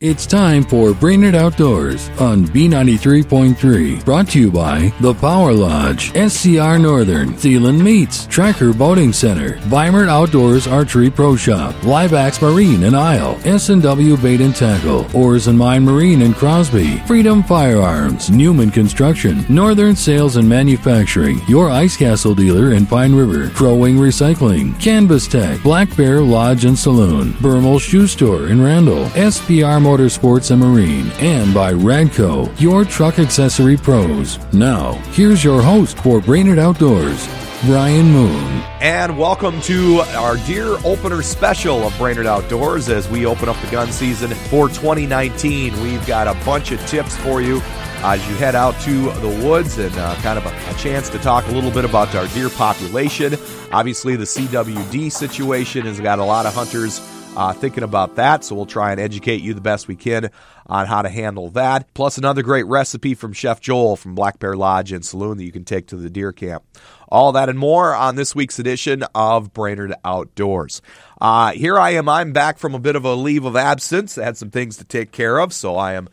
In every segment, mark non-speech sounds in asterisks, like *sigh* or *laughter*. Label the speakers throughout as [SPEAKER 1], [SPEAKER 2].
[SPEAKER 1] It's time for Brainerd Outdoors on B93.3. Brought to you by The Power Lodge, SCR Northern, Thielen Meats, Tracker Boating Center, Beimert Outdoors Archery Pro Shop, Liveax Marine and Isle, S&W Bait and Tackle, Oars and Mine Marine and Crosby, Freedom Firearms, Newman Construction, Northern Sales and Manufacturing, your Ice Castle dealer in Pine River, Crow Wing Recycling, Canvas Tech, Black Bear Lodge and Saloon, Bermal Shoe Store in Randall, SPR Motorsports and Marine, and by Radco, your truck accessory pros. Now, here's your host for Brainerd Outdoors, Brian Moon.
[SPEAKER 2] And welcome to our deer opener special of Brainerd Outdoors as we open up the gun season for 2019. We've got a bunch of tips for you as you head out to the woods and uh, kind of a, a, chance to talk a little bit about our deer population. Obviously, the CWD situation has got a lot of hunters uh, thinking about that. So we'll try and educate you the best we can on how to handle that. Plus, another great recipe from Chef Joel from Black Bear Lodge and Saloon that you can take to the deer camp. All that and more on this week's edition of Brainerd Outdoors. Uh, here I am. I'm back from a bit of a leave of absence. I had some things to take care of, so I am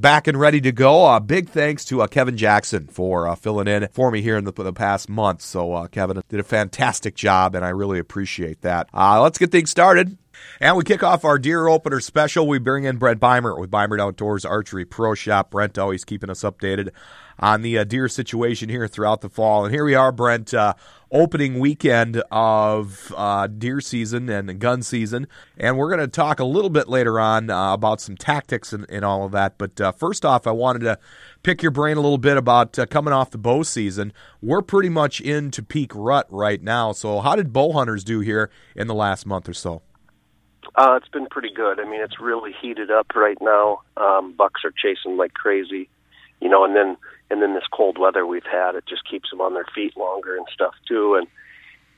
[SPEAKER 2] back and ready to go. Uh, big thanks to uh, Kevin Jackson for uh, filling in for me here in the, the past month. So, uh, Kevin did a fantastic job, and I really appreciate that. Uh, let's get things started. And we kick off our deer opener special. We bring in Brent Beimert with Beimert Outdoors Archery Pro Shop. Brent always keeping us updated on the uh, deer situation here throughout the fall. And here we are, Brent, uh, opening weekend of uh, deer season and gun season. And we're going to talk a little bit later on uh, about some tactics and, and, all of that. But uh, first off, I wanted to pick your brain a little bit about uh, coming off the bow season. We're pretty much into peak rut right now. So, how did bow hunters do here in the last month or so?
[SPEAKER 3] Uh, it's been pretty good. I mean, it's really heated up right now. Um, bucks are chasing like crazy, you know, and then and then this cold weather we've had, it just keeps them on their feet longer and stuff too. And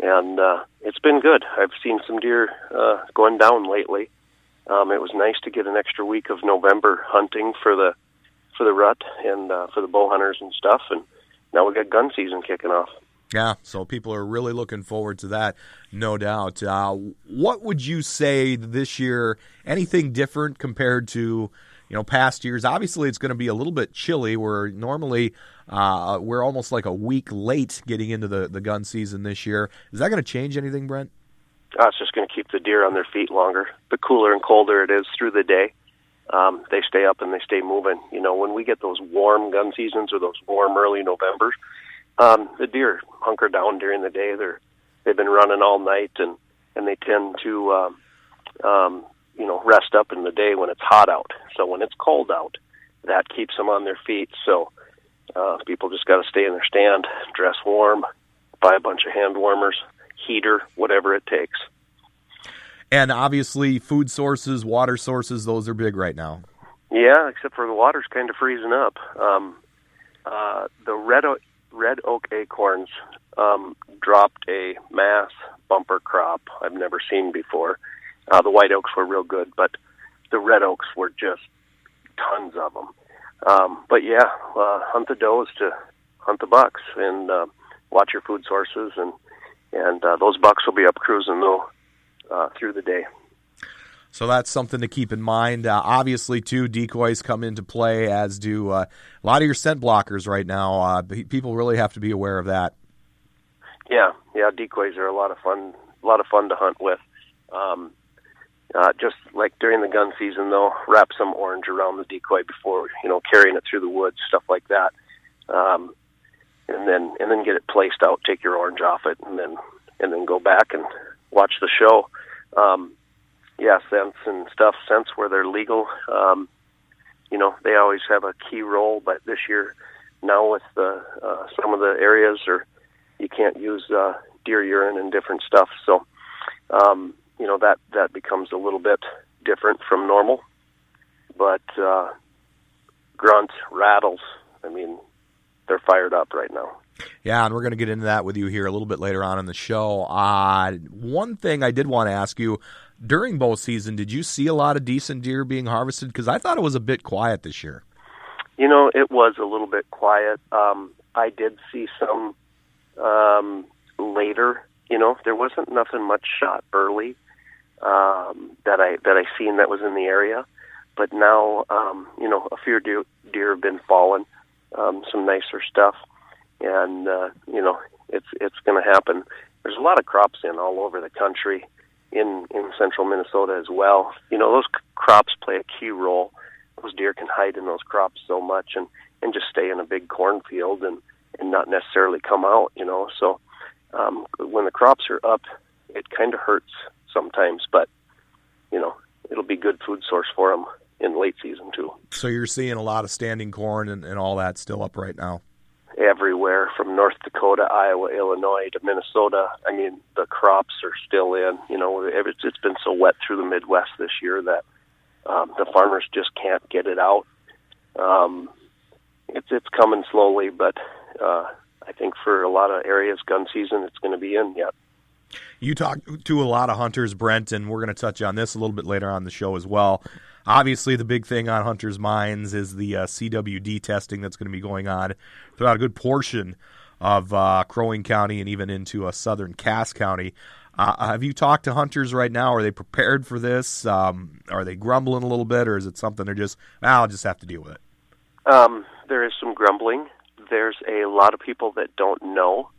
[SPEAKER 3] and uh, it's been good. I've seen some deer uh, going down lately. Um, it was nice to get an extra week of November hunting for the for the rut and uh, for the bow hunters and stuff. And now we got gun season kicking off.
[SPEAKER 2] Yeah, so people are really looking forward to that, no doubt. Uh, what would you say this year? Anything different compared to you know past years? Obviously, it's going to be a little bit chilly. We're normally uh, we're almost like a week late getting into the the gun season this year. Is that going to change anything, Brent?
[SPEAKER 3] Uh, it's just going to keep the deer on their feet longer. The cooler and colder it is through the day, um, they stay up and they stay moving. You know, when we get those warm gun seasons or those warm early Novembers um, the deer hunker down during the day. They're they've been running all night, and and they tend to um, um, you know rest up in the day when it's hot out. So when it's cold out, that keeps them on their feet. So uh, people just got to stay in their stand, dress warm, buy a bunch of hand warmers, heater, whatever it takes.
[SPEAKER 2] And obviously, food sources, water sources, those are big right now.
[SPEAKER 3] Yeah, except for the water's kind of freezing up. Um, uh, the red red oak acorns um, dropped a mass bumper crop I've never seen before. Uh, the white oaks were real good, but the red oaks were just tons of them. Um, but yeah, uh, hunt the does to hunt the bucks and uh, watch your food sources, and and uh, those bucks will be up cruising though uh, through the day.
[SPEAKER 2] So that's something to keep in mind. Uh, obviously, too, decoys come into play, as do uh, a lot of your scent blockers right now. Uh, people really have to be aware of that.
[SPEAKER 3] Yeah, yeah, decoys are a lot of fun. A lot of fun to hunt with. Um, uh, just like during the gun season, though, wrap some orange around the decoy before you know carrying it through the woods, stuff like that. Um, and then and then get it placed out. Take your orange off it, and then and then go back and watch the show. Um, yeah, scents and stuff, scents where they're legal. Um, you know, they always have a key role, but this year, now with the uh, some of the areas, or you can't use uh, deer urine and different stuff. So, um, you know, that that becomes a little bit different from normal. But uh, grunt, rattles, I mean, they're fired up right now.
[SPEAKER 2] Yeah, and we're going to get into that with you here a little bit later on in the show. Uh, one thing I did want to ask you during bow season, did you see a lot of decent deer being harvested? Because I thought it was a bit quiet this year.
[SPEAKER 3] You know, it was a little bit quiet. Um, I did see some um, later. You know, there wasn't nothing much shot early um, that I that I seen that was in the area. but now um, you know a few deer, deer have been fallen, um, some nicer stuff, and uh, you know it's it's going to happen. There's a lot of crops in all over the country, in in central Minnesota as well. You know those c- crops play a key role. Those deer can hide in those crops so much and and just stay in a big cornfield and and not necessarily come out. You know so um, when the crops are up, it kind of hurts sometimes, but you know it'll be good food source for them in late season too.
[SPEAKER 2] So you're seeing a lot of standing corn and, and all that still up right now.
[SPEAKER 3] Everywhere from North Dakota, Iowa, Illinois to Minnesota. I mean, the crops are still in. You know, it's, been so wet through the Midwest this year that um, the farmers just can't get it out. Um, it's it's coming slowly, but uh, I think for a lot of areas, gun season it's going to be in yet.
[SPEAKER 2] You talk to a lot of hunters, Brent, and we're going to touch on this a little bit later on the show as well. Obviously, the big thing on hunters' minds is the uh, CWD testing that's going to be going on throughout a good portion of uh, Crow Wing County and even into uh, southern Cass County. Uh, have you talked to hunters right now? Are they prepared for this? Um, are they grumbling a little bit, or is it something they're just, I'll just have to deal with it?
[SPEAKER 3] Um, there is some grumbling. There's a lot of people that don't know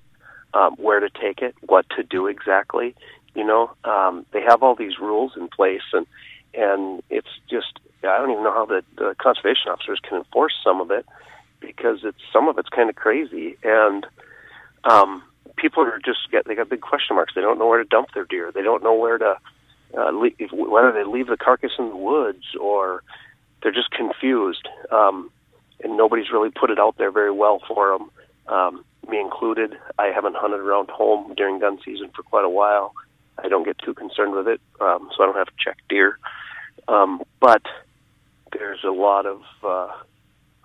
[SPEAKER 3] um, where to take it, what to do exactly. You know, um, they have all these rules in place, and and it's just I don't even know how the, the conservation officers can enforce some of it because it's some of it's kind of crazy, and um, people are just get they got big question marks. They don't know where to dump their deer. They don't know where to uh, leave, whether they leave the carcass in the woods or they're just confused. Um, and nobody's really put it out there very well for them. Um, me included. I haven't hunted around home during gun season for quite a while. I don't get too concerned with it, um, so I don't have to check deer. Um, but there's a lot of uh,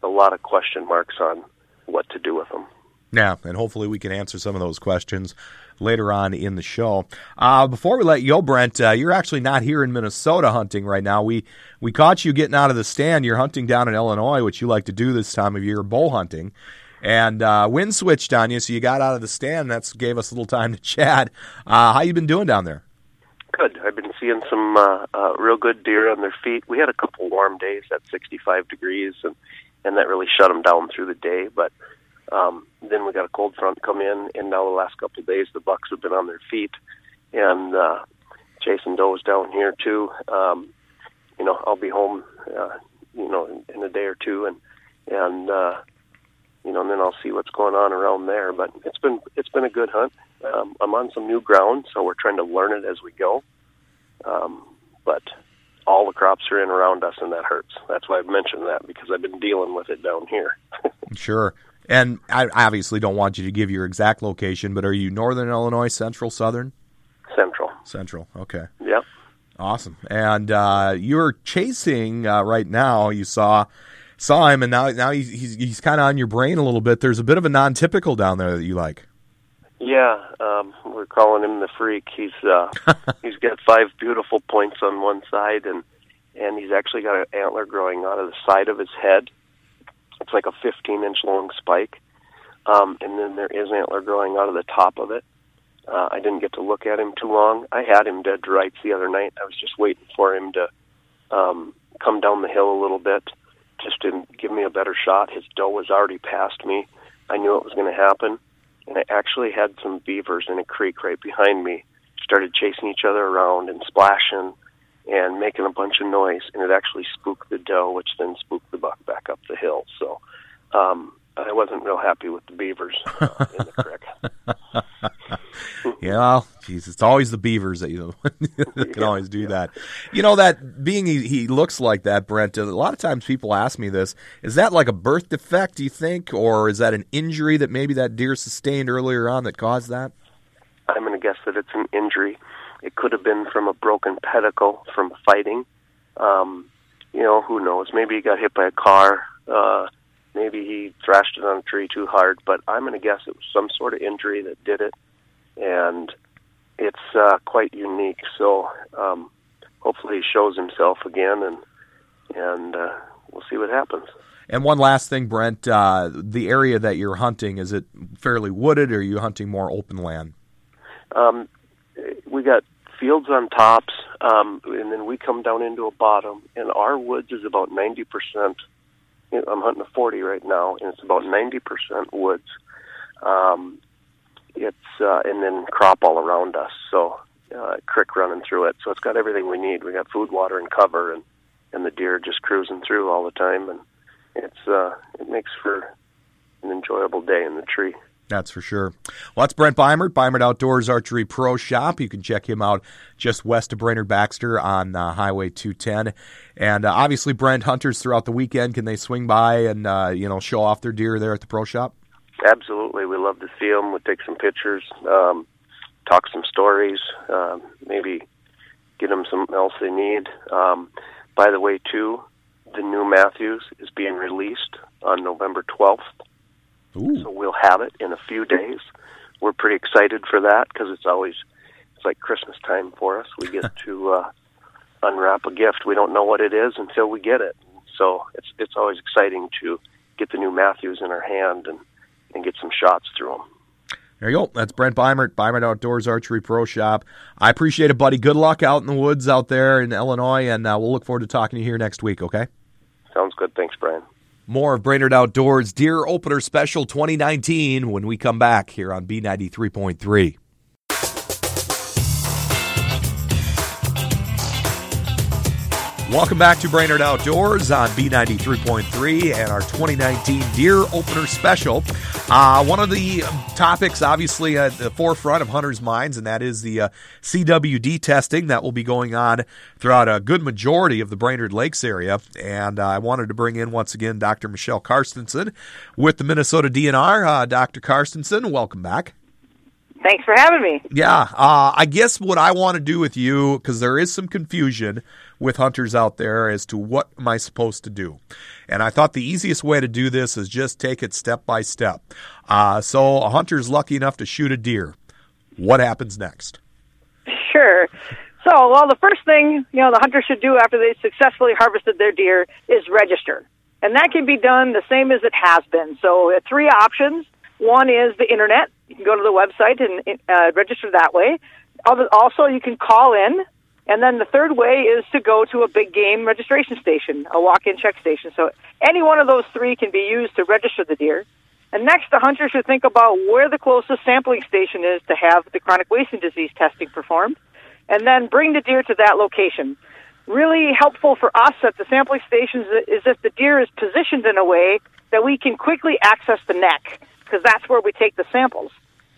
[SPEAKER 3] a lot of question marks on what to do with them.
[SPEAKER 2] Yeah, and hopefully we can answer some of those questions later on in the show. Uh, before we let you go, Brent, uh, you're actually not here in Minnesota hunting right now. We we caught you getting out of the stand. You're hunting down in Illinois, which you like to do this time of year, bow hunting and uh, wind switched on you, so you got out of the stand. That's gave us a little time to *laughs* chat. Uh, how you been doing down there?
[SPEAKER 3] Good. I've been seeing some uh, uh, real good deer on their feet. We had a couple warm days at 65 degrees, and and that really shut them down through the day. But um, then we got a cold front come in, and now the last couple of days the bucks have been on their feet, and uh, chasing does down here too. Um, you know, I'll be home, uh, you know, in, in a day or two, and and uh, you know, and then I'll see what's going on around there. But it's been it's been a good hunt. Um, I'm on some new ground, so we're trying to learn it as we go. Um, but all the crops are in around us, and that hurts. That's why I've mentioned that because I've been dealing with it down here. *laughs*
[SPEAKER 2] sure. And I obviously don't want you to give your exact location, but are you northern Illinois, central, southern?
[SPEAKER 3] Central.
[SPEAKER 2] Central. Okay.
[SPEAKER 3] Yep.
[SPEAKER 2] Awesome. And uh, you're chasing uh, right now. You saw saw him, and now now he's he's, he's kind of on your brain a little bit. There's a bit of a non-typical down there that you like.
[SPEAKER 3] Yeah, um, we're calling him the freak. He's uh, *laughs* he's got five beautiful points on one side, and and he's actually got an antler growing out of the side of his head. It's like a 15 inch long spike, um, and then there is antler growing out of the top of it. Uh, I didn't get to look at him too long. I had him dead to rights the other night. I was just waiting for him to um, come down the hill a little bit just didn't give me a better shot. His doe was already past me. I knew it was going to happen. And I actually had some beavers in a creek right behind me, started chasing each other around and splashing and making a bunch of noise. And it actually spooked the doe, which then spooked the buck back up the hill. So um, I wasn't real happy with the beavers uh, *laughs* in the creek.
[SPEAKER 2] yeah, well, geez, it's always the beavers that you *laughs* that can yeah, always do yeah. that. You know that being he, he, looks like that, Brent. A lot of times people ask me this: is that like a birth defect? Do you think, or is that an injury that maybe that deer sustained earlier on that caused that?
[SPEAKER 3] I'm going to guess that it's an injury. It could have been from a broken pedicle from fighting. Um, you know, who knows? Maybe he got hit by a car. Uh, maybe he thrashed it on a tree too hard. But I'm going to guess it was some sort of injury that did it and it's uh, quite unique. So um, hopefully he shows himself again, and and uh, we'll see what happens.
[SPEAKER 2] And one last thing, Brent, uh, the area that you're hunting is it fairly wooded, or are you hunting more open land?
[SPEAKER 3] Um, we got fields on tops. um, and then we come down into a bottom, and our woods is about ninety percent. I'm hunting a forty right now, and it's about ninety percent woods. Um, it's uh, and then crop all around us, so uh, creek running through it. So it's got everything we need. We got food, water, and cover, and and the deer just cruising through all the time, and it's uh, it makes for an enjoyable day in the tree.
[SPEAKER 2] That's for sure. Well, that's Brent Beimert, Beimert Outdoors Archery Pro Shop. You can check him out just west of Brainerd Baxter on uh, Highway 210. And uh, obviously, Brent hunters throughout the weekend can they swing by and uh, you know show off their deer there at the pro shop?
[SPEAKER 3] Absolutely, we love to see them. We take some pictures, um, talk some stories, uh, maybe get them something else they need. Um, by the way, too, the new Mathews is being released on November 12th.
[SPEAKER 2] Ooh.
[SPEAKER 3] So we'll have it in a few days. We're pretty excited for that because it's always it's like Christmas time for us. We get *laughs* to uh, unwrap a gift. We don't know what it is until we get it. So it's it's always exciting to get the new Mathews in our hand and and get some shots through them.
[SPEAKER 2] There you go. That's Brent Beimert, Beimert Outdoors Archery Pro Shop. I appreciate it, buddy. Good luck out in the woods out there in Illinois, and uh, we'll look forward to talking to you here next week, okay?
[SPEAKER 3] Sounds good. Thanks, Brian.
[SPEAKER 2] More of Brainerd Outdoors Deer Opener Special 2019 when we come back here on B93.3. Welcome back to Brainerd Outdoors on B93.3 and our 2019 Deer Opener Special. Uh, one of the topics, obviously, at the forefront of hunters' minds, and that is the uh, CWD testing that will be going on throughout a good majority of the Brainerd Lakes area. And uh, I wanted to bring in once again Dr. Michelle Carstensen with the Minnesota DNR. Uh, Dr. Carstensen, welcome back.
[SPEAKER 4] Thanks for having me.
[SPEAKER 2] Yeah, uh, I guess what I want to do with you, because there is some confusion with hunters out there as to what am I supposed to do. And I thought the easiest way to do this is just take it step by step. Uh, so a hunter's lucky enough to shoot a deer. What happens next?
[SPEAKER 4] Sure. So, well, the first thing you know the hunter should do after they successfully harvested their deer is register, and that can be done the same as it has been. So, uh, three options. One is the internet. You can go to the website and uh, register that way. Also, you can call in and then the third way is to go to a big game registration station, a walk-in check station. So any one of those three can be used to register the deer. And next, the hunter should think about where the closest sampling station is to have the chronic wasting disease testing performed, and then bring the deer to that location. Really helpful for us at the sampling stations is if the deer is positioned in a way that we can quickly access the neck, because that's where we take the samples.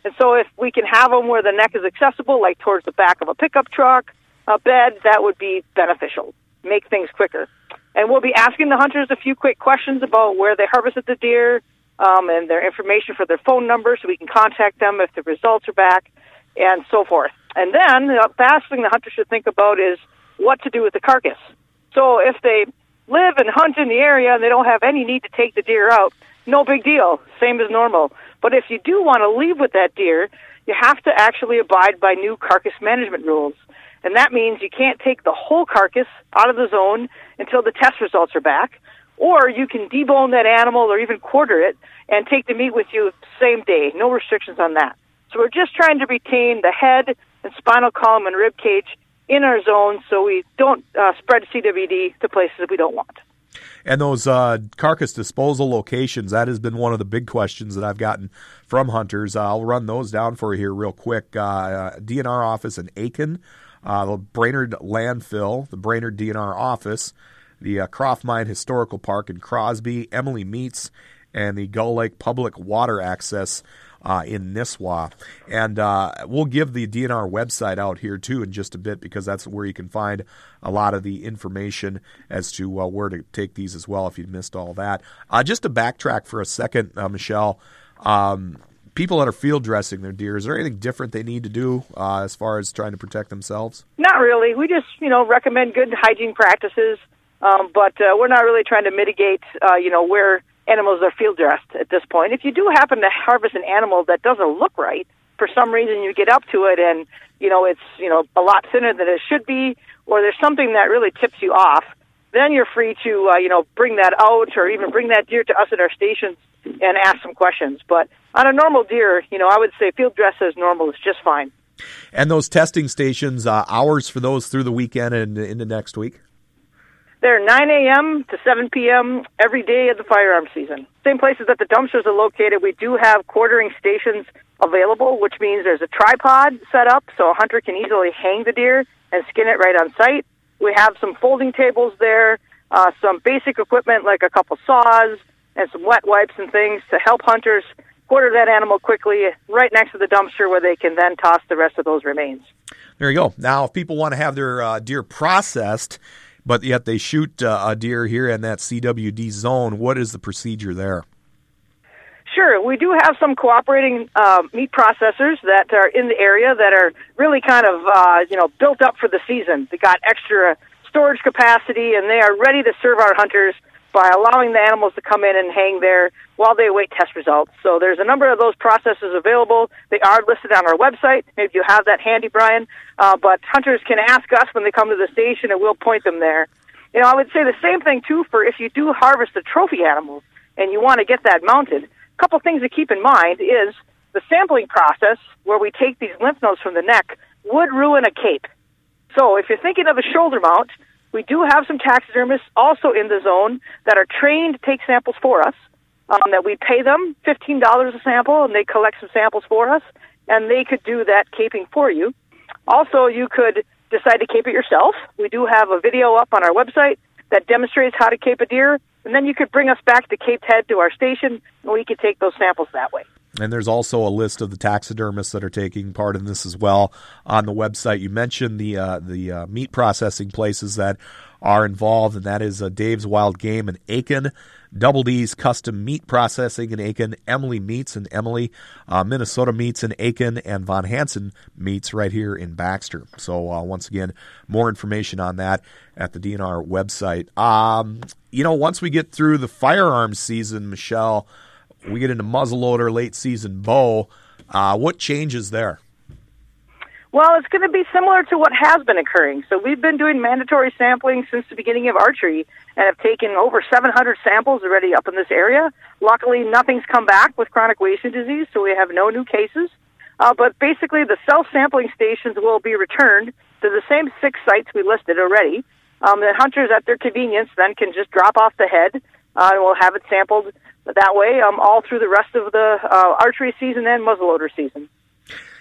[SPEAKER 4] And so if we can have them where the neck is accessible, like towards the back of a pickup truck, a bed, that would be beneficial. Make things quicker. And we'll be asking the hunters a few quick questions about where they harvested the deer um, and their information for their phone number so we can contact them if the results are back and so forth. And then the last thing the hunter should think about is what to do with the carcass. So if they live and hunt in the area and they don't have any need to take the deer out, no big deal, same as normal. But if you do want to leave with that deer, you have to actually abide by new carcass management rules. And that means you can't take the whole carcass out of the zone until the test results are back. Or you can debone that animal or even quarter it and take the meat with you same day. No restrictions on that. So we're just trying to retain the head and spinal column and rib cage in our zone so we don't uh, spread CWD to places we don't want.
[SPEAKER 2] And those uh, carcass disposal locations, that has been one of the big questions that I've gotten from hunters. Uh, I'll run those down for you here real quick. Uh, DNR office in Aitkin, uh, the Brainerd landfill, the Brainerd DNR office, the uh, Croft Mine Historical Park in Crosby, Emily Meats, and the Gull Lake Public Water Access uh, in Nisswa. And uh, we'll give the DNR website out here too in just a bit because that's where you can find a lot of the information as to uh, where to take these as well if you missed all that. Uh, just to backtrack for a second, uh, Michelle. Um, people that are field dressing their deer, is there anything different they need to do uh, as far as trying to protect themselves?
[SPEAKER 4] Not really. We just, you know, recommend good hygiene practices, um, but uh, we're not really trying to mitigate, uh, you know, where animals are field dressed at this point. If you do happen to harvest an animal that doesn't look right, for some reason you get up to it and, you know, it's, you know, a lot thinner than it should be, or there's something that really tips you off, then you're free to, uh, you know, bring that out or even bring that deer to us at our stations and ask some questions. But on a normal deer, you know, I would say field dress as normal is just fine.
[SPEAKER 2] And those testing stations, uh, hours for those through the weekend and into next week?
[SPEAKER 4] They're 9 a.m. to 7 p.m. every day of the firearm season. Same places that the dumpsters are located, we do have quartering stations available, which means there's a tripod set up so a hunter can easily hang the deer and skin it right on site. We have some folding tables there, uh, some basic equipment like a couple saws and some wet wipes and things to help hunters quarter that animal quickly right next to the dumpster where they can then toss the rest of those remains.
[SPEAKER 2] There you go. Now, if people want to have their uh, deer processed, but yet they shoot uh, a deer here in that CWD zone, what is the procedure there?
[SPEAKER 4] Sure, we do have some cooperating uh, meat processors that are in the area that are really kind of uh, you know built up for the season. They got extra storage capacity, and they are ready to serve our hunters by allowing the animals to come in and hang there while they await test results. So there's a number of those processes available. They are listed on our website. Maybe you have that handy, Brian. Uh, but hunters can ask us when they come to the station, and we'll point them there. You know, I would say the same thing too for if you do harvest a trophy animal and you want to get that mounted. A couple things to keep in mind is the sampling process where we take these lymph nodes from the neck would ruin a cape. So if you're thinking of a shoulder mount, we do have some taxidermists also in the zone that are trained to take samples for us. Um, that we pay them fifteen dollars a sample, and they collect some samples for us, and they could do that caping for you. Also, you could decide to cape it yourself. We do have a video up on our website that demonstrates how to cape a deer, and then you could bring us back to Cape Head to our station, and we could take those samples that way.
[SPEAKER 2] And there's also a list of the taxidermists that are taking part in this as well on the website. You mentioned the uh, the uh, meat processing places that are involved, and that is uh, Dave's Wild Game in Aitkin, Double D's Custom Meat Processing in Aitkin, Emily Meats in Emily, uh, Minnesota Meats in Aitkin, and Von Hansen Meats right here in Baxter. So uh, once again, more information on that at the DNR website. Um, you know, once we get through the firearms season, Michelle we get into muzzleloader, late season bow. Uh, what changes there?
[SPEAKER 4] Well, it's going to be similar to what has been occurring. So we've been doing mandatory sampling since the beginning of archery and have taken over 700 samples already up in this area. Luckily, nothing's come back with chronic wasting disease, so we have no new cases. Uh, but basically, the self-sampling stations will be returned to the same six sites we listed already. Um, the hunters, at their convenience, then can just drop off the head, uh, and we'll have it sampled that way um, all through the rest of the uh, archery season and muzzleloader season.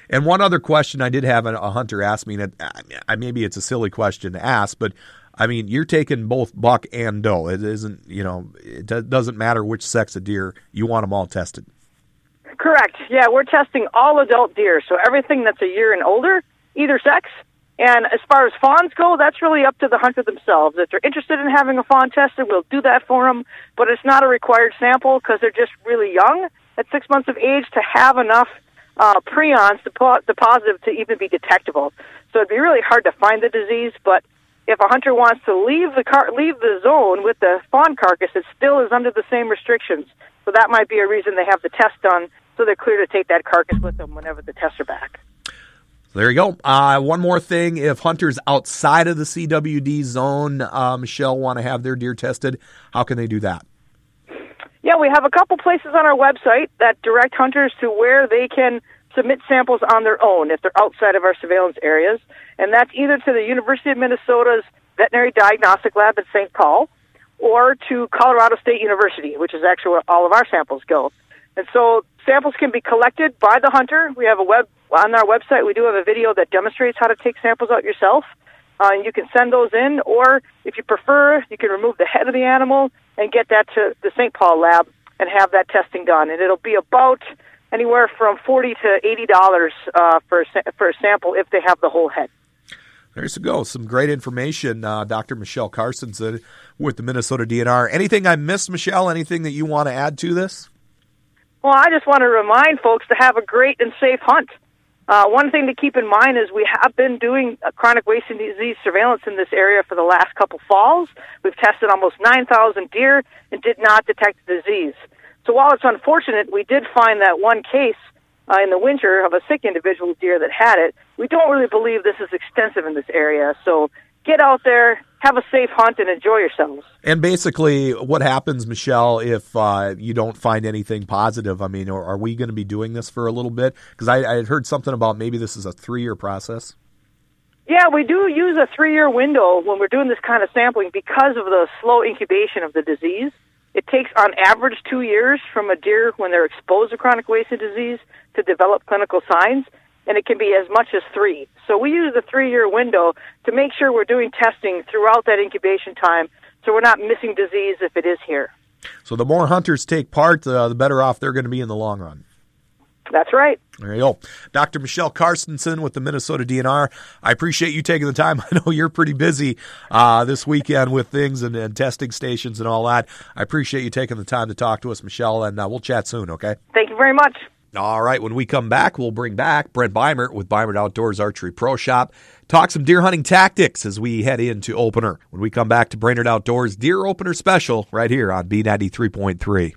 [SPEAKER 2] And one other question I did have a hunter ask me, and maybe it's a silly question to ask, but I mean, you're taking both buck and doe. It isn't, you know, it doesn't matter which sex of deer. You want them all tested.
[SPEAKER 4] Correct. Yeah, we're testing all adult deer, so everything that's a year and older, either sex, and as far as fawns go, that's really up to the hunter themselves. If they're interested in having a fawn tested, we'll do that for them, but it's not a required sample because they're just really young at six months of age to have enough uh, prions deposited to even be detectable. So it'd be really hard to find the disease, but if a hunter wants to leave the car- leave the zone with the fawn carcass, it still is under the same restrictions. So that might be a reason they have the test done, so they're clear to take that carcass with them whenever the tests are back.
[SPEAKER 2] There you go. Uh, one more thing: if hunters outside of the CWD zone, uh, Michelle, want to have their deer tested, how can they do that?
[SPEAKER 4] Yeah, we have a couple places on our website that direct hunters to where they can submit samples on their own if they're outside of our surveillance areas, and that's either to the University of Minnesota's Veterinary Diagnostic Lab at St. Paul, or to Colorado State University, which is actually where all of our samples go. And so samples can be collected by the hunter. We have a web on our website. We do have a video that demonstrates how to take samples out yourself. Uh, you can send those in, or if you prefer, you can remove the head of the animal and get that to the St. Paul lab and have that testing done. And it'll be about anywhere from forty to eighty dollars uh, for a, for a sample if they have the whole head.
[SPEAKER 2] There you go. Some great information, uh, Dr. Michelle Carstensen with the Minnesota DNR. Anything I missed, Michelle? Anything that you want to add to this?
[SPEAKER 4] Well, I just want to remind folks to have a great and safe hunt. Uh, one thing to keep in mind is we have been doing chronic wasting disease surveillance in this area for the last couple falls. We've tested almost 9,000 deer and did not detect the disease. So while it's unfortunate, we did find that one case uh, in the winter of a sick individual deer that had it. We don't really believe this is extensive in this area. So get out there, have a safe hunt and enjoy yourselves.
[SPEAKER 2] And basically, what happens, Michelle, if uh, you don't find anything positive? I mean, are, are we going to be doing this for a little bit? Because I, I had heard something about maybe this is a three year process.
[SPEAKER 4] Yeah, we do use a three year window when we're doing this kind of sampling because of the slow incubation of the disease. It takes on average two years from a deer when they're exposed to chronic wasted disease to develop clinical signs, and it can be as much as three. So we use the three year window to make sure we're doing testing throughout that incubation time so we're not missing disease if it is here.
[SPEAKER 2] So the more hunters take part, uh, the better off they're going to be in the long run.
[SPEAKER 4] That's right.
[SPEAKER 2] There you go. Dr. Michelle Carstensen with the Minnesota DNR. I appreciate you taking the time. *laughs* I know you're pretty busy uh, this weekend with things and, and, testing stations and all that. I appreciate you taking the time to talk to us, Michelle, and uh, we'll chat soon, okay?
[SPEAKER 4] Thank you very much.
[SPEAKER 2] All right, when we come back, we'll bring back Brent Beimert with Beimert Outdoors Archery Pro Shop. Talk some deer hunting tactics as we head into opener. When we come back to Brainerd Outdoors Deer Opener Special right here on B93.3.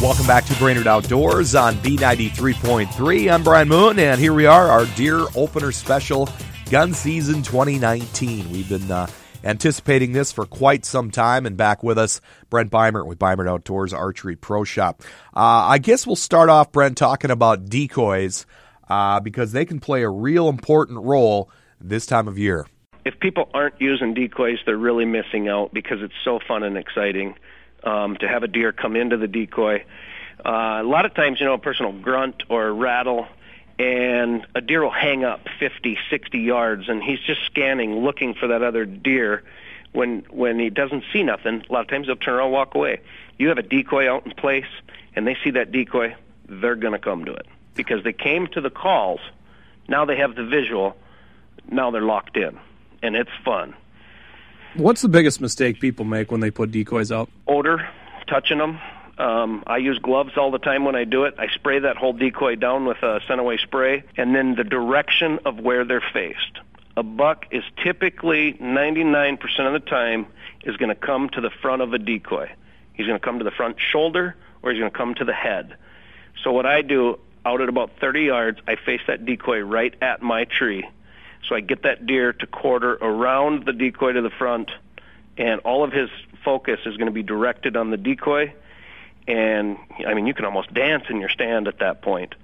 [SPEAKER 2] Welcome back to Brainerd Outdoors on B93.3. I'm Brian Moon, and here we are, our Deer Opener Special Gun Season 2019. We've been uh, anticipating this for quite some time, and back with us, Brent Beimert with Beimert Outdoors Archery Pro Shop. Uh, I guess we'll start off, Brent, talking about decoys uh, because they can play a real important role this time of year.
[SPEAKER 5] If people aren't using decoys, they're really missing out because it's so fun and exciting um, to have a deer come into the decoy. Uh, a lot of times, you know, a person will grunt or rattle, and a deer will hang up 50, 60 yards, and he's just scanning, looking for that other deer. When when he doesn't see nothing, a lot of times he'll turn around and walk away. You have a decoy out in place, and they see that decoy, they're going to come to it because they came to the calls. Now they have the visual. Now they're locked in, and it's fun.
[SPEAKER 6] What's the biggest mistake people make when they put decoys out?
[SPEAKER 5] Odor, touching them. Um, I use gloves all the time when I do it. I spray that whole decoy down with a Scent-A-Way spray, and then the direction of where they're faced. A buck is typically 99% of the time is going to come to the front of a decoy. He's going to come to the front shoulder or he's going to come to the head. So what I do out at about 30 yards, I face that decoy right at my tree so I get that deer to quarter around the decoy to the front, and all of his focus is going to be directed on the decoy. And I mean, you can almost dance in your stand at that point.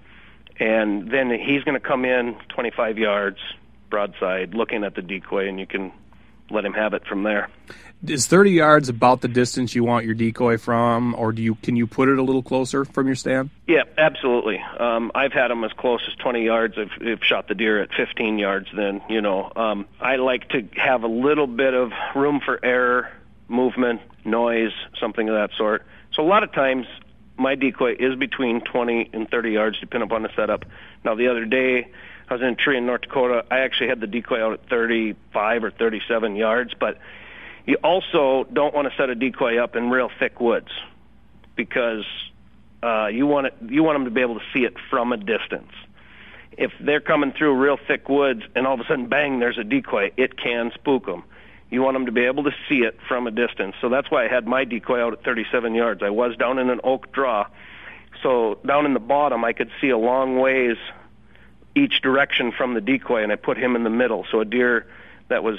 [SPEAKER 5] And then he's going to come in 25 yards broadside, looking at the decoy, and you can let him have it from there
[SPEAKER 6] is 30 yards about the distance you want your decoy from, or do you can you put it a little closer from your stand?
[SPEAKER 5] Yeah, absolutely. Um, I've had them as close as 20 yards. I've, I've shot the deer at 15 yards. Then you know, um, I like to have a little bit of room for error, movement, noise, something of that sort. So a lot of times my decoy is between 20 and 30 yards, depending upon the setup. Now the other day. I was in a tree in North Dakota. I actually had the decoy out at 35 or 37 yards, but you also don't want to set a decoy up in real thick woods because uh, you want it, you want them to be able to see it from a distance. If they're coming through real thick woods and all of a sudden bang, there's a decoy, it can spook them. You want them to be able to see it from a distance. So that's why I had my decoy out at 37 yards. I was down in an oak draw. So down in the bottom, I could see a long ways each direction from the decoy, and I put him in the middle. So a deer that was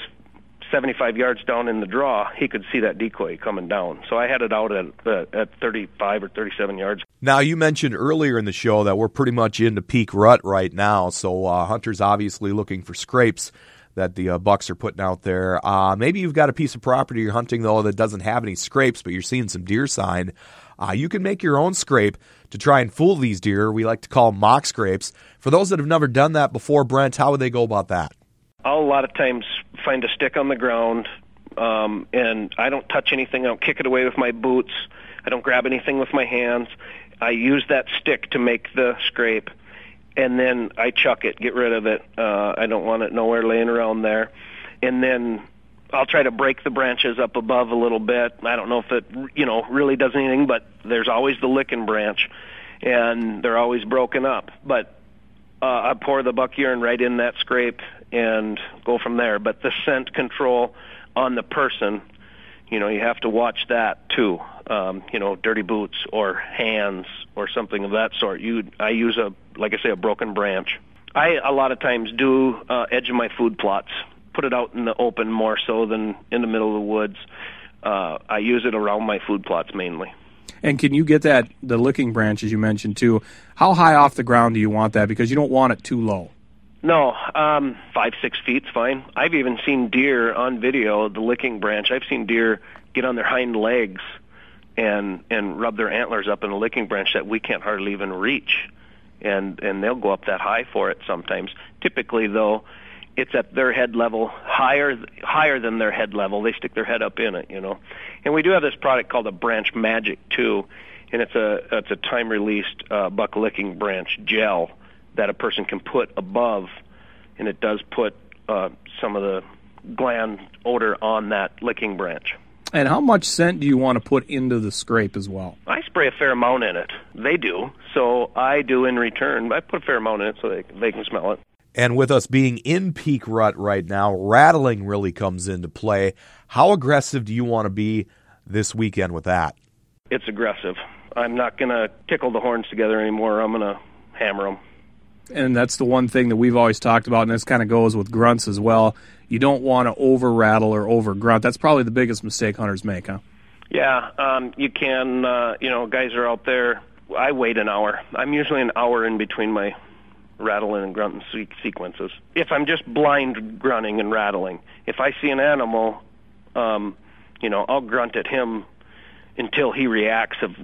[SPEAKER 5] 75 yards down in the draw, he could see that decoy coming down. So I had it out at uh, at 35 or 37 yards.
[SPEAKER 2] Now you mentioned earlier in the show that we're pretty much into peak rut right now. So uh, hunters obviously looking for scrapes that the uh, bucks are putting out there. Uh, maybe you've got a piece of property you're hunting though that doesn't have any scrapes, but you're seeing some deer sign. Uh, you can make your own scrape to try and fool these deer. We like to call mock scrapes. For those that have never done that before, Brent, how would they go about that?
[SPEAKER 5] I'll a lot of times find a stick on the ground, um, and I don't touch anything. I don't kick it away with my boots. I don't grab anything with my hands. I use that stick to make the scrape, and then I chuck it, get rid of it. Uh, I don't want it nowhere laying around there. And then I'll try to break the branches up above a little bit. I don't know if it, you know, really does anything, but there's always the licking branch, and they're always broken up. But uh, I pour the buck urine right in that scrape and go from there. But the scent control on the person, you know, you have to watch that too. Um, you know, dirty boots or hands or something of that sort. You, I use a, like I say, a broken branch. I a lot of times do uh, edge of my food plots, put it out in the open more so than in the middle of the woods. Uh, I use it around my food plots mainly.
[SPEAKER 6] And can you get that the licking branch as you mentioned too? How high off the ground do you want that? Because you don't want it too low.
[SPEAKER 5] No, um, five six feet's fine. I've even seen deer on video, the licking branch. I've seen deer get on their hind legs and and rub their antlers up in a licking branch that we can't hardly even reach, and and they'll go up that high for it sometimes. Typically, though, it's at their head level, higher higher than their head level. They stick their head up in it, you know. And we do have this product called a Branch Magic too, and it's a it's a time released uh, buck licking branch gel that a person can put above, and it does put uh, some of the gland odor on that licking branch.
[SPEAKER 6] And how much scent do you want to put into the scrape as well?
[SPEAKER 5] I spray a fair amount in it. They do, so I do in return. I put a fair amount in it so they they can smell it.
[SPEAKER 2] And with us being in peak rut right now, rattling really comes into play. How aggressive do you want to be this weekend with that?
[SPEAKER 5] It's aggressive. I'm not going to tickle the horns together anymore. I'm going to hammer them
[SPEAKER 6] and that's the one thing that we've always talked about, and this kind of goes with grunts as well. You don't want to over rattle or over grunt. That's probably the biggest mistake hunters make, huh?
[SPEAKER 5] Yeah, um, you can. Uh, you know, guys are out there. I wait an hour. I'm usually an hour in between my rattling and grunting sequences. If I'm just blind grunting and rattling, if I see an animal, um, you know, I'll grunt at him until he reacts of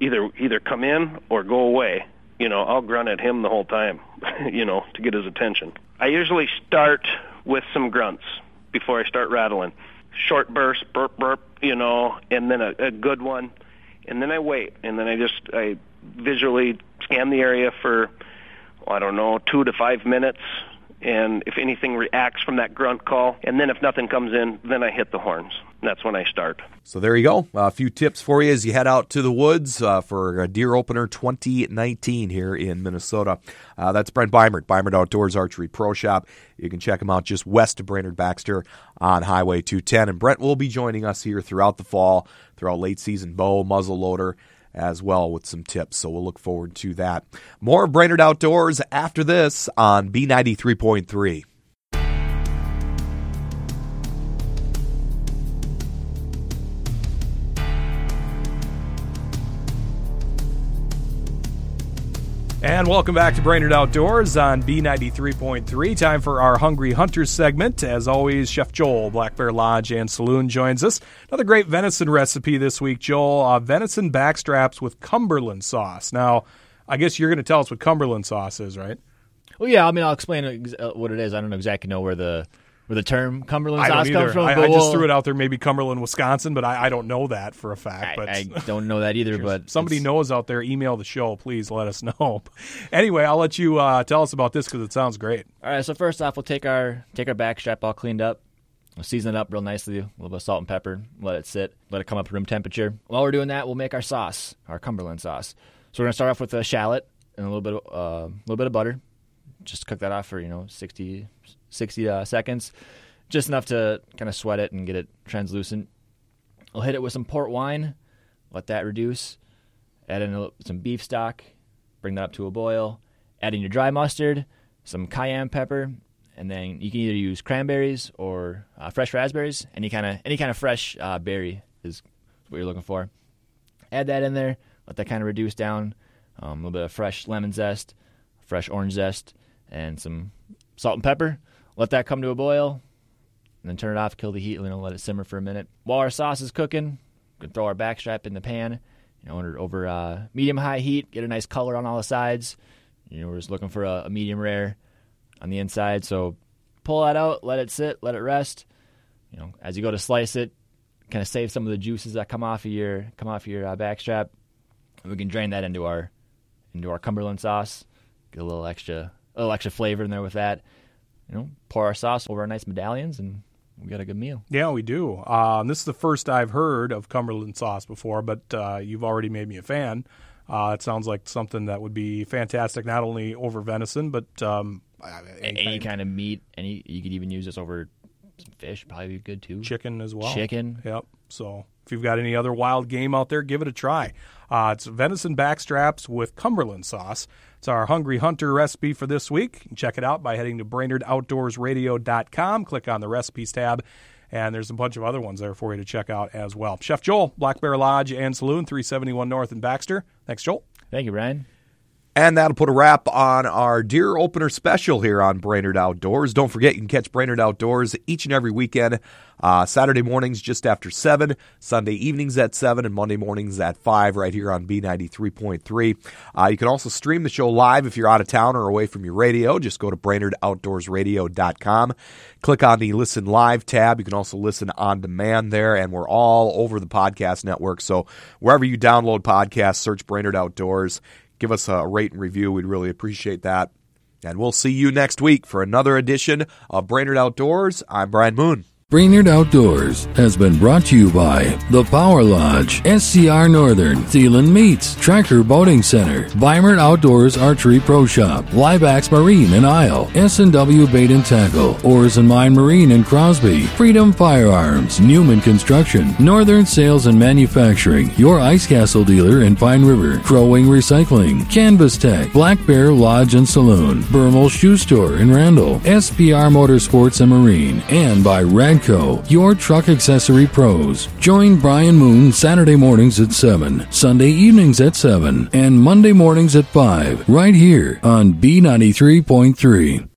[SPEAKER 5] either either come in or go away you know, I'll grunt at him the whole time, *laughs* you know, to get his attention. I usually start with some grunts before I start rattling. Short burst, burp, burp, you know, and then a, a good one, and then I wait, and then I just I visually scan the area for oh, I don't know two to five minutes, and if anything reacts from that grunt call, and then if nothing comes in, then I hit the horns that's when I start.
[SPEAKER 2] So there you go. a few tips for you as you head out to the woods uh, for a deer opener 2019 here in Minnesota. Uh, that's Brent Beimert, Beimert Outdoors Archery Pro Shop. You can check him out just west of Brainerd Baxter on Highway 210. And Brent will be joining us here throughout the fall, throughout late season bow, muzzle loader, as well with some tips. So we'll look forward to that. More Brainerd Outdoors after this on B93.3. And welcome back to Brainerd Outdoors on B93.3. Time for our Hungry Hunters segment. As always, Chef Joel, Black Bear Lodge and Saloon, joins us. Another great venison recipe this week, Joel. Uh, venison backstraps with Cumberland sauce. Now, I guess you're going to tell us what Cumberland sauce is, right?
[SPEAKER 7] Well, yeah. I mean, I'll explain uh, what it is. I don't exactly know where the where the term Cumberland
[SPEAKER 2] sauce
[SPEAKER 7] comes from.
[SPEAKER 2] I, I just threw it out there, maybe Cumberland, Wisconsin, but I, I don't know that for a fact.
[SPEAKER 7] I,
[SPEAKER 2] but
[SPEAKER 7] I don't know that either. *laughs* but
[SPEAKER 2] somebody knows out there, email the show. Please let us *laughs* know. anyway, I'll let you uh, tell us about this because it sounds great.
[SPEAKER 7] All right. So first off, we'll take our take our back strap all cleaned up. We'll season it up real nicely, a little bit of salt and pepper. Let it sit. Let it come up to room temperature. While we're doing that, we'll make our sauce, our Cumberland sauce. So we're gonna start off with a shallot and a little bit, of a uh, little bit of butter. Just cook that off for you know 60, 60 uh, seconds just enough to kind of sweat it and get it translucent. I'll hit it with some port wine, let that reduce. Add in some beef stock, bring that up to a boil. Add in your dry mustard, some cayenne pepper, and then you can either use cranberries or uh, fresh raspberries. Any kind of any kind of fresh uh, berry is what you're looking for. Add that in there. Let that kind of reduce down. Um, a little bit of fresh lemon zest, fresh orange zest, and some salt and pepper. Let that come to a boil and then turn it off, kill the heat, and let it simmer for a minute. While our sauce is cooking, we can throw our backstrap in the pan, you know, under, over uh, medium high heat, get a nice color on all the sides. You know, we're just looking for a, a medium rare on the inside. So pull that out, let it sit, let it rest. You know, as you go to slice it, kind of save some of the juices that come off of your come off of your uh, backstrap. And we can drain that into our into our Cumberland sauce. Get a little extra a little extra flavor in there with that. You know, pour our sauce over our nice medallions and we got a good meal.
[SPEAKER 6] Yeah, we do. Um, this is the first I've heard of Cumberland sauce before, but uh, you've already made me a fan. Uh, it sounds like something that would be fantastic, not only over venison, but um,
[SPEAKER 7] any, any kind of meat. Any you could even use this over Some fish probably be good too.
[SPEAKER 6] Chicken as well.
[SPEAKER 7] Chicken.
[SPEAKER 6] Yep. So if you've got any other wild game out there, give it a try. Uh, it's venison backstraps with Cumberland sauce. It's our Hungry Hunter recipe for this week. Check it out by heading to BrainerdOutdoorsRadio.com. Click on the recipes tab, and there's a bunch of other ones there for you to check out as well. Chef Joel, Black Bear Lodge and Saloon, 371 North in Baxter. Thanks, Joel.
[SPEAKER 7] Thank you, Brian.
[SPEAKER 2] And that'll put a wrap on our deer opener special here on Brainerd Outdoors. Don't forget, you can catch Brainerd Outdoors each and every weekend. Uh, Saturday mornings just after 7, Sunday evenings at 7, and Monday mornings at 5 right here on B93.3. Uh, you can also stream the show live if you're out of town or away from your radio. Just go to BrainerdOutdoorsRadio.com. Click on the Listen Live tab. You can also listen on demand there, and we're all over the podcast network. So wherever you download podcasts, search Brainerd Outdoors give us a rate and review. We'd really appreciate that. And we'll see you next week for another edition of Brainerd Outdoors. I'm Brian Moon.
[SPEAKER 1] Brainerd Outdoors has been brought to you by The Power Lodge, SCR Northern, Thielen Meats, Tracker Boating Center, Beimert Outdoors Archery Pro Shop, Liveax Marine in Isle, S&W Bait and Tackle, Oars and Mine Marine in Crosby, Freedom Firearms, Newman Construction, Northern Sales and Manufacturing, your Ice Castle dealer in Pine River, Crow Wing Recycling, Canvas Tech, Black Bear Lodge and Saloon, Bermal Shoe Store in Randall, SPR Motorsports and Marine, and by Your truck accessory pros. Join Brian Moon Saturday mornings at 7, Sunday evenings at 7, and Monday mornings at 5, right here on B93.3.